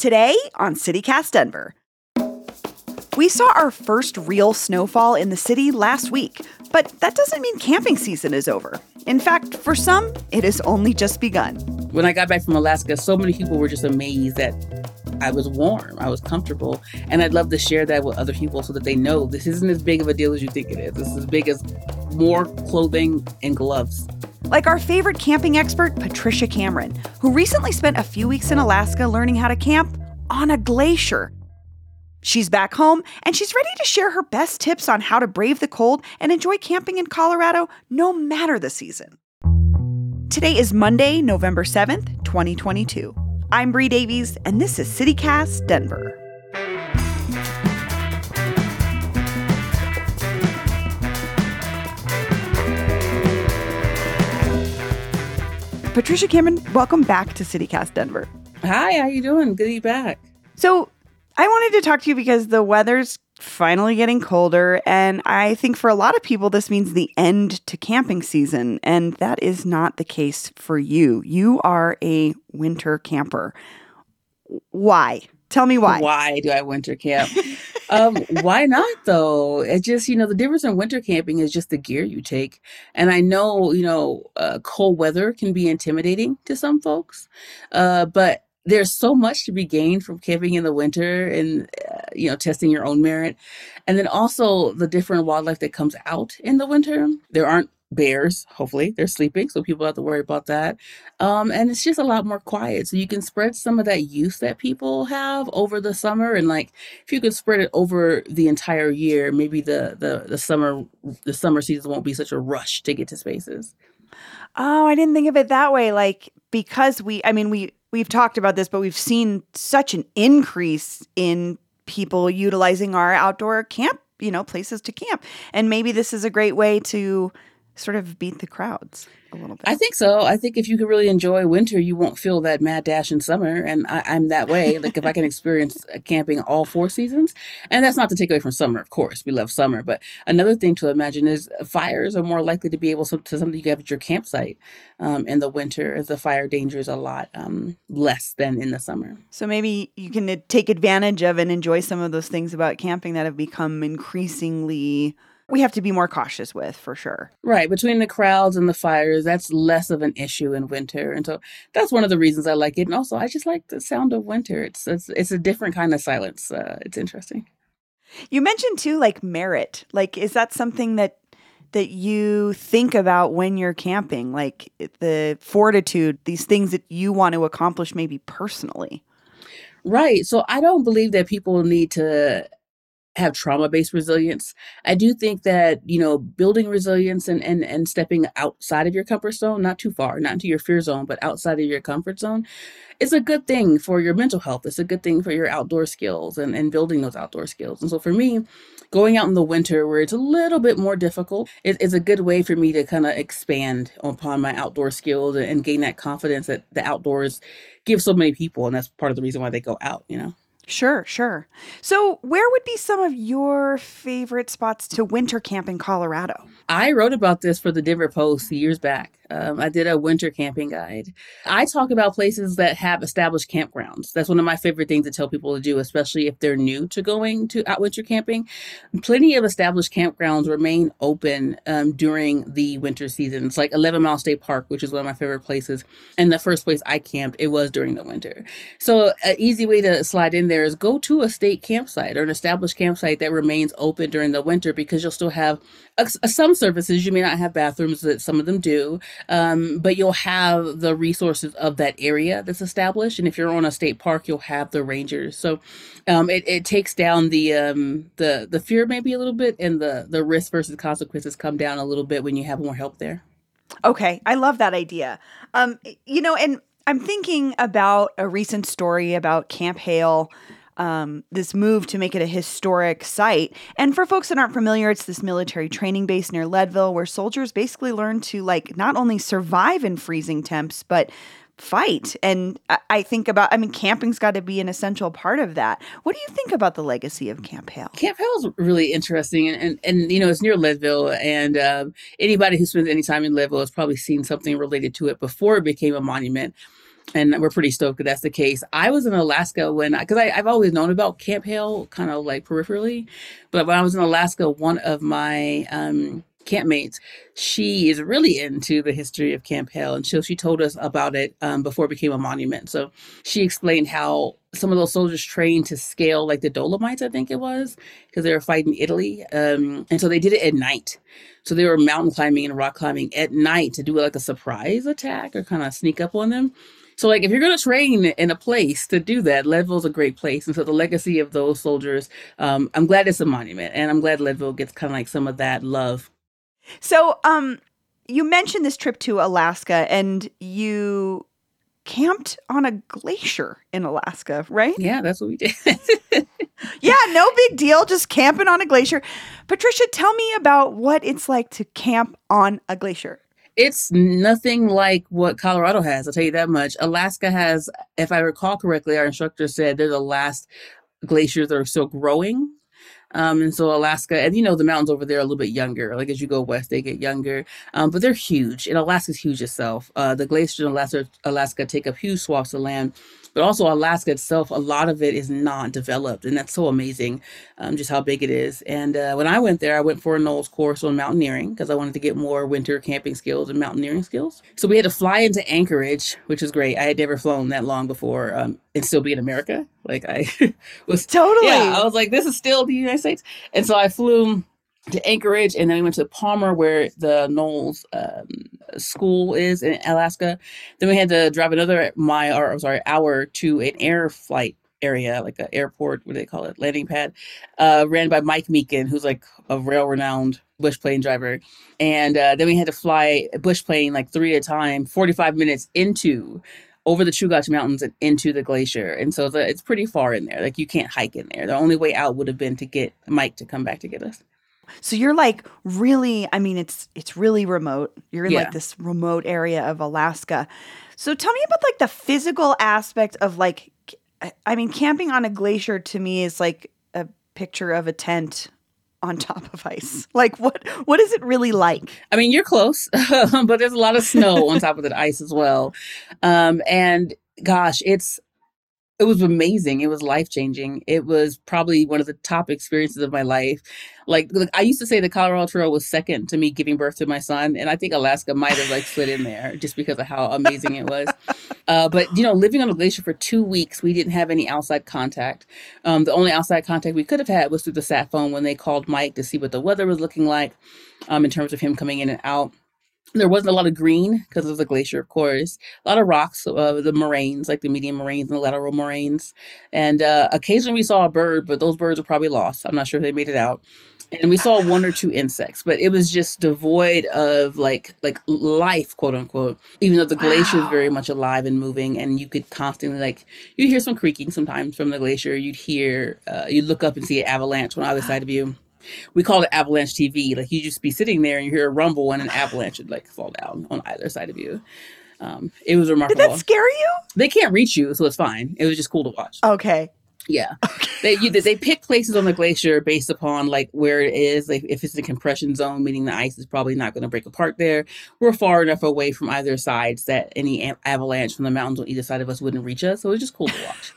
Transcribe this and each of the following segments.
Today on CityCast Denver. We saw our first real snowfall in the city last week, but that doesn't mean camping season is over. In fact, for some, it has only just begun. When I got back from Alaska, so many people were just amazed that I was warm, I was comfortable, and I'd love to share that with other people so that they know this isn't as big of a deal as you think it is. This is as big as more clothing and gloves. Like our favorite camping expert, Patricia Cameron, who recently spent a few weeks in Alaska learning how to camp on a glacier. She's back home and she's ready to share her best tips on how to brave the cold and enjoy camping in Colorado no matter the season. Today is Monday, November 7th, 2022. I'm Bree Davies, and this is CityCast Denver. Patricia Cameron, welcome back to CityCast Denver. Hi, how are you doing? Good to be back. So, I wanted to talk to you because the weather's finally getting colder, and I think for a lot of people, this means the end to camping season, and that is not the case for you. You are a winter camper. Why? Tell me why. Why do I winter camp? um, why not though? It just you know the difference in winter camping is just the gear you take, and I know you know uh, cold weather can be intimidating to some folks, uh, but there's so much to be gained from camping in the winter and uh, you know testing your own merit and then also the different wildlife that comes out in the winter there aren't bears hopefully they're sleeping so people have to worry about that um, and it's just a lot more quiet so you can spread some of that use that people have over the summer and like if you could spread it over the entire year maybe the the, the summer the summer season won't be such a rush to get to spaces. Oh i didn't think of it that way like because we i mean we we've talked about this but we've seen such an increase in people utilizing our outdoor camp you know places to camp and maybe this is a great way to sort of beat the crowds a little bit. I think so. I think if you can really enjoy winter, you won't feel that mad dash in summer. And I, am that way. Like if I can experience camping all four seasons, and that's not to take away from summer, of course. We love summer. But another thing to imagine is fires are more likely to be able to, to something you have at your campsite um, in the winter, as the fire danger is a lot um, less than in the summer. So maybe you can uh, take advantage of and enjoy some of those things about camping that have become increasingly we have to be more cautious with for sure. Right. Between the crowds and the fires, that's less of an issue in winter. And so that's one of the reasons I like it. And also I just like the sound of winter. It's it's it's a different kind of silence. Uh, it's interesting. You mentioned too like merit. Like is that something that that you think about when you're camping? Like the fortitude, these things that you want to accomplish maybe personally. Right. So I don't believe that people need to have trauma based resilience. I do think that, you know, building resilience and, and, and stepping outside of your comfort zone, not too far, not into your fear zone, but outside of your comfort zone, is a good thing for your mental health. It's a good thing for your outdoor skills and, and building those outdoor skills. And so for me, going out in the winter where it's a little bit more difficult is, a good way for me to kind of expand upon my outdoor skills and gain that confidence that the outdoors give so many people. And that's part of the reason why they go out, you know? Sure, sure. So, where would be some of your favorite spots to winter camp in Colorado? I wrote about this for the Denver Post years back. Um, I did a winter camping guide. I talk about places that have established campgrounds. That's one of my favorite things to tell people to do, especially if they're new to going to out winter camping. Plenty of established campgrounds remain open um, during the winter season. It's like 11 Mile State Park, which is one of my favorite places. And the first place I camped, it was during the winter. So, an easy way to slide in there is go to a state campsite or an established campsite that remains open during the winter because you'll still have uh, some services. You may not have bathrooms, that some of them do um, but you'll have the resources of that area that's established. And if you're on a state park, you'll have the rangers. So um, it, it takes down the um, the the fear maybe a little bit, and the the risk versus consequences come down a little bit when you have more help there. Okay, I love that idea. Um, you know, and I'm thinking about a recent story about Camp Hale um, this move to make it a historic site. And for folks that aren't familiar, it's this military training base near Leadville where soldiers basically learn to like not only survive in freezing temps, but fight. And I think about, I mean, camping's got to be an essential part of that. What do you think about the legacy of Camp Hale? Camp Hale is really interesting. And, and, and, you know, it's near Leadville. And um, anybody who spends any time in Leadville has probably seen something related to it before it became a monument. And we're pretty stoked that that's the case. I was in Alaska when, because I've always known about Camp Hale, kind of like peripherally, but when I was in Alaska, one of my um, campmates, she is really into the history of Camp Hale, and so she told us about it um, before it became a monument. So she explained how some of those soldiers trained to scale like the Dolomites, I think it was, because they were fighting Italy, um, and so they did it at night. So they were mountain climbing and rock climbing at night to do like a surprise attack or kind of sneak up on them. So, like, if you're going to train in a place to do that, Leadville's a great place. And so, the legacy of those soldiers, um, I'm glad it's a monument, and I'm glad Leadville gets kind of like some of that love. So, um, you mentioned this trip to Alaska, and you camped on a glacier in Alaska, right? Yeah, that's what we did. yeah, no big deal, just camping on a glacier. Patricia, tell me about what it's like to camp on a glacier. It's nothing like what Colorado has, I'll tell you that much. Alaska has, if I recall correctly, our instructor said they're the last glaciers that are still growing. Um, and so Alaska, and you know, the mountains over there are a little bit younger. Like as you go west, they get younger. Um, but they're huge, and Alaska's huge itself. Uh, the glaciers in Alaska, Alaska take up huge swaths of land but also Alaska itself, a lot of it is not developed, and that's so amazing, um, just how big it is. And uh, when I went there, I went for a NOLS course on mountaineering because I wanted to get more winter camping skills and mountaineering skills. So we had to fly into Anchorage, which is great. I had never flown that long before, um, and still be in America. Like I was totally. Yeah, I was like, this is still the United States, and so I flew to Anchorage, and then we went to Palmer, where the NOLS um, school is in Alaska. Then we had to drive another mile, or I'm sorry, hour to an air flight area, like an airport, what do they call it, landing pad, uh, ran by Mike Meekin, who's like a rail renowned bush plane driver. And uh, then we had to fly a bush plane like three at a time, 45 minutes into over the Chugach Mountains and into the glacier. And so the, it's pretty far in there. Like you can't hike in there. The only way out would have been to get Mike to come back to get us. So you're like really, I mean, it's it's really remote. You're in yeah. like this remote area of Alaska. So tell me about like the physical aspect of like, I mean, camping on a glacier to me is like a picture of a tent on top of ice. Like what what is it really like? I mean, you're close, but there's a lot of snow on top of the ice as well. Um, and gosh, it's it was amazing. It was life changing. It was probably one of the top experiences of my life. Like, I used to say the Colorado Trail was second to me giving birth to my son, and I think Alaska might have like slid in there just because of how amazing it was. Uh, but you know, living on a glacier for two weeks, we didn't have any outside contact. Um, the only outside contact we could have had was through the sat phone when they called Mike to see what the weather was looking like, um, in terms of him coming in and out there wasn't a lot of green because of the glacier, of course. A lot of rocks, uh, the moraines, like the median moraines and the lateral moraines. And uh, occasionally we saw a bird, but those birds were probably lost. I'm not sure if they made it out. And we saw one or two insects, but it was just devoid of like like life, quote unquote. Even though the wow. glacier is very much alive and moving, and you could constantly like you'd hear some creaking sometimes from the glacier. You'd hear uh, you'd look up and see an avalanche on either side of you we call it avalanche TV. Like you just be sitting there and you hear a rumble and an avalanche would like fall down on either side of you. Um, it was remarkable. Did that scare you? They can't reach you, so it's fine. It was just cool to watch. Okay. Yeah, okay. they you, they pick places on the glacier based upon like where it is. Like if it's a compression zone, meaning the ice is probably not going to break apart there. We're far enough away from either sides that any avalanche from the mountains on either side of us wouldn't reach us. So it was just cool to watch.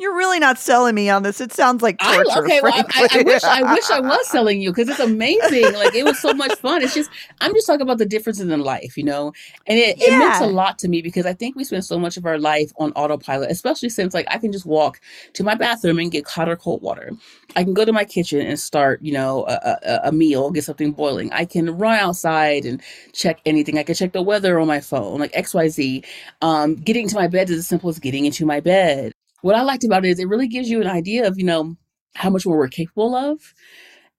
You're really not selling me on this. It sounds like torture. I, okay, well, I, I, wish I wish I was selling you because it's amazing. Like it was so much fun. It's just I'm just talking about the differences in life, you know, and it, yeah. it meant a lot to me because I think we spend so much of our life on autopilot, especially since like I can just walk to my bathroom and get hot or cold water. I can go to my kitchen and start, you know, a, a, a meal, get something boiling. I can run outside and check anything. I can check the weather on my phone, like X Y Z. Um, getting to my bed is as simple as getting into my bed what I liked about it is it really gives you an idea of, you know, how much more we're capable of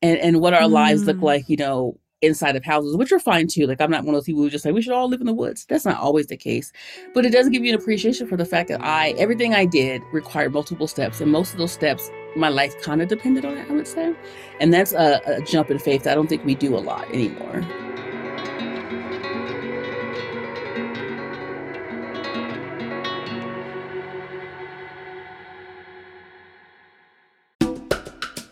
and, and what our mm. lives look mm. like, you know, inside of houses, which are fine too. Like I'm not one of those people who just say we should all live in the woods. That's not always the case. But it does give you an appreciation for the fact that I everything I did required multiple steps. And most of those steps my life kind of depended on it, I would say. And that's a, a jump in faith that I don't think we do a lot anymore.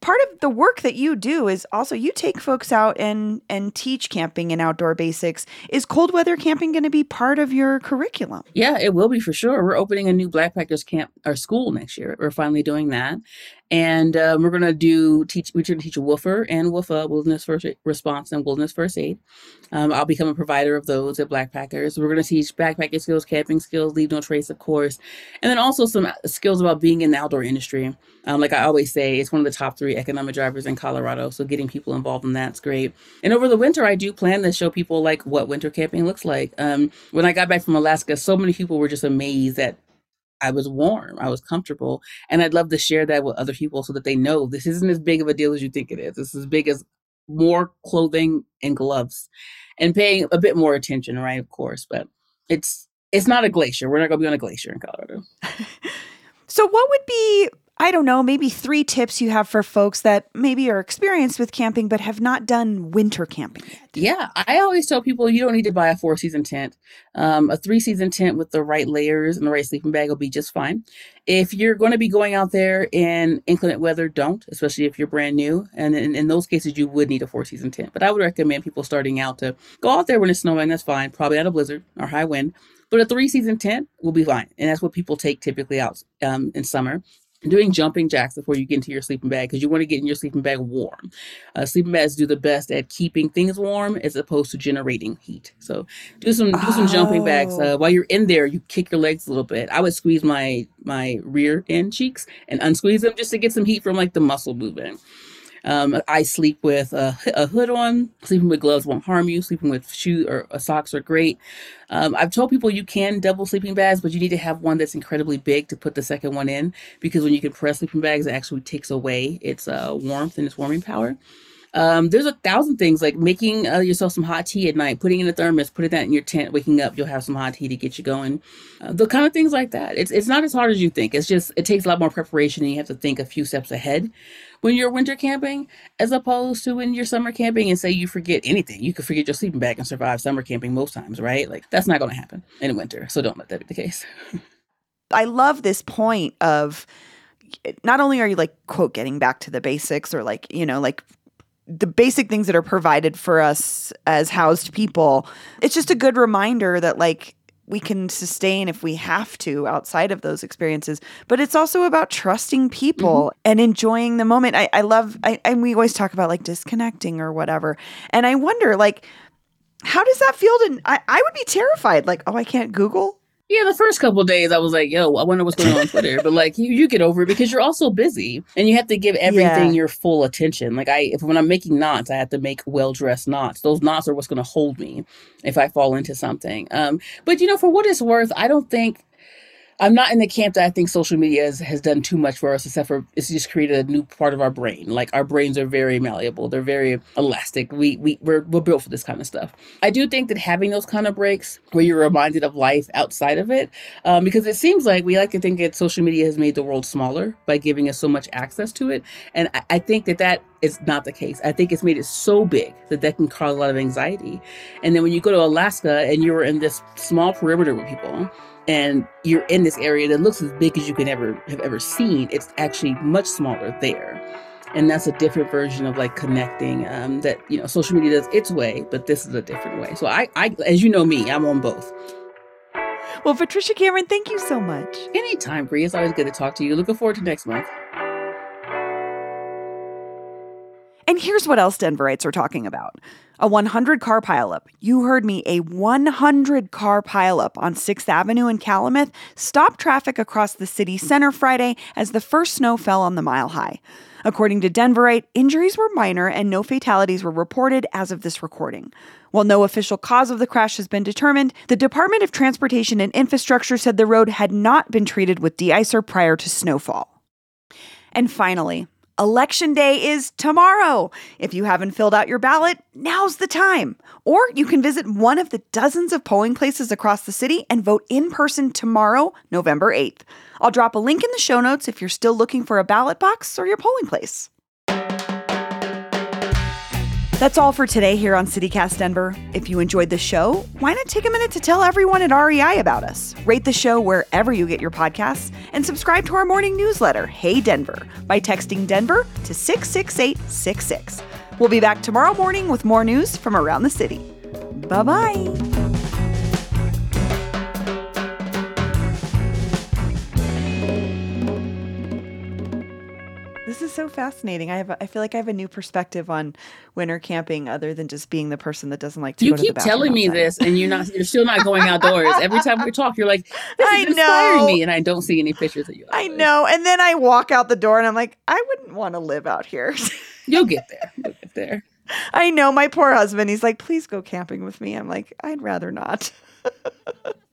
part of the work that you do is also you take folks out and and teach camping and outdoor basics. Is cold weather camping going to be part of your curriculum? Yeah it will be for sure. We're opening a new blackpackers camp or school next year. We're finally doing that and um, we're to do teach we're to teach a WFR and WFA wilderness first response and wilderness first aid. Um, i'll become a provider of those at blackpackers. We're to teach backpacking skills camping skills leave no trace of course and then also some skills about being in the outdoor industry. Um, like i always say it's one of the top three economic drivers in colorado so getting people involved in that's great. And over the winter i do plan to show people like what winter camping looks like. Um, when i got back from alaska so many people were just amazed at I was warm, I was comfortable, and I'd love to share that with other people so that they know this isn't as big of a deal as you think it is. This is as big as more clothing and gloves, and paying a bit more attention, right? Of course, but it's it's not a glacier. We're not going to be on a glacier in Colorado. so, what would be I don't know, maybe three tips you have for folks that maybe are experienced with camping but have not done winter camping yet. Yeah, I always tell people you don't need to buy a four season tent. Um, a three season tent with the right layers and the right sleeping bag will be just fine. If you're going to be going out there in inclement weather, don't, especially if you're brand new. And in, in those cases, you would need a four season tent. But I would recommend people starting out to go out there when it's snowing. That's fine, probably not a blizzard or high wind. But a three season tent will be fine. And that's what people take typically out um, in summer doing jumping jacks before you get into your sleeping bag because you want to get in your sleeping bag warm. Uh, sleeping bags do the best at keeping things warm as opposed to generating heat. So do some do some oh. jumping bags uh, while you're in there. You kick your legs a little bit. I would squeeze my my rear end cheeks and unsqueeze them just to get some heat from like the muscle movement. Um, I sleep with a, a, hood on. Sleeping with gloves won't harm you. Sleeping with shoes or uh, socks are great. Um, I've told people you can double sleeping bags, but you need to have one that's incredibly big to put the second one in because when you compress sleeping bags, it actually takes away its uh, warmth and its warming power. Um, there's a thousand things like making uh, yourself some hot tea at night, putting in a thermos, putting that in your tent, waking up, you'll have some hot tea to get you going. Uh, the kind of things like that. It's it's not as hard as you think. It's just it takes a lot more preparation and you have to think a few steps ahead when you're winter camping as opposed to when you're summer camping and say you forget anything. You could forget your sleeping bag and survive summer camping most times, right? Like that's not going to happen in winter. So don't let that be the case. I love this point of not only are you like quote getting back to the basics or like, you know, like the basic things that are provided for us as housed people. It's just a good reminder that like we can sustain if we have to outside of those experiences. But it's also about trusting people mm-hmm. and enjoying the moment. I, I love, I, and we always talk about like disconnecting or whatever. And I wonder, like, how does that feel to, I, I would be terrified. Like, oh, I can't Google. Yeah, the first couple days I was like, yo, I wonder what's going on on Twitter. but like you, you get over it because you're also busy and you have to give everything yeah. your full attention. Like I if when I'm making knots, I have to make well dressed knots. Those knots are what's gonna hold me if I fall into something. Um, but you know, for what it's worth, I don't think I'm not in the camp that I think social media has, has done too much for us, except for it's just created a new part of our brain. Like our brains are very malleable, they're very elastic. We we we're, we're built for this kind of stuff. I do think that having those kind of breaks where you're reminded of life outside of it, um, because it seems like we like to think that social media has made the world smaller by giving us so much access to it, and I, I think that that is not the case. I think it's made it so big that that can cause a lot of anxiety. And then when you go to Alaska and you're in this small perimeter with people and you're in this area that looks as big as you can ever have ever seen it's actually much smaller there. And that's a different version of like connecting um, that you know social media does its way but this is a different way. So i i as you know me i'm on both. Well patricia cameron thank you so much. Anytime Bree. it's always good to talk to you. Looking forward to next month And here's what else Denverites are talking about a 100 car pileup. You heard me, a 100 car pileup on 6th Avenue in Kalamath stopped traffic across the city center Friday as the first snow fell on the mile high. According to Denverite, injuries were minor and no fatalities were reported as of this recording. While no official cause of the crash has been determined, the Department of Transportation and Infrastructure said the road had not been treated with de-icer prior to snowfall. And finally, Election Day is tomorrow. If you haven't filled out your ballot, now's the time. Or you can visit one of the dozens of polling places across the city and vote in person tomorrow, November 8th. I'll drop a link in the show notes if you're still looking for a ballot box or your polling place. That's all for today here on CityCast Denver. If you enjoyed the show, why not take a minute to tell everyone at REI about us? Rate the show wherever you get your podcasts and subscribe to our morning newsletter, Hey Denver, by texting Denver to 66866. We'll be back tomorrow morning with more news from around the city. Bye bye. Is so fascinating. I have a, I feel like I have a new perspective on winter camping other than just being the person that doesn't like to you go to keep bathroom telling me this and you're not you're still not going outdoors every time we talk you're like this I is inspiring know. me and i don't see any pictures of you I know. And then I walk out the door and I'm like, I wouldn't want to live out here. you'll get there you'll get there I know my poor husband. He's like, please go camping with me. I'm like, I'd rather not.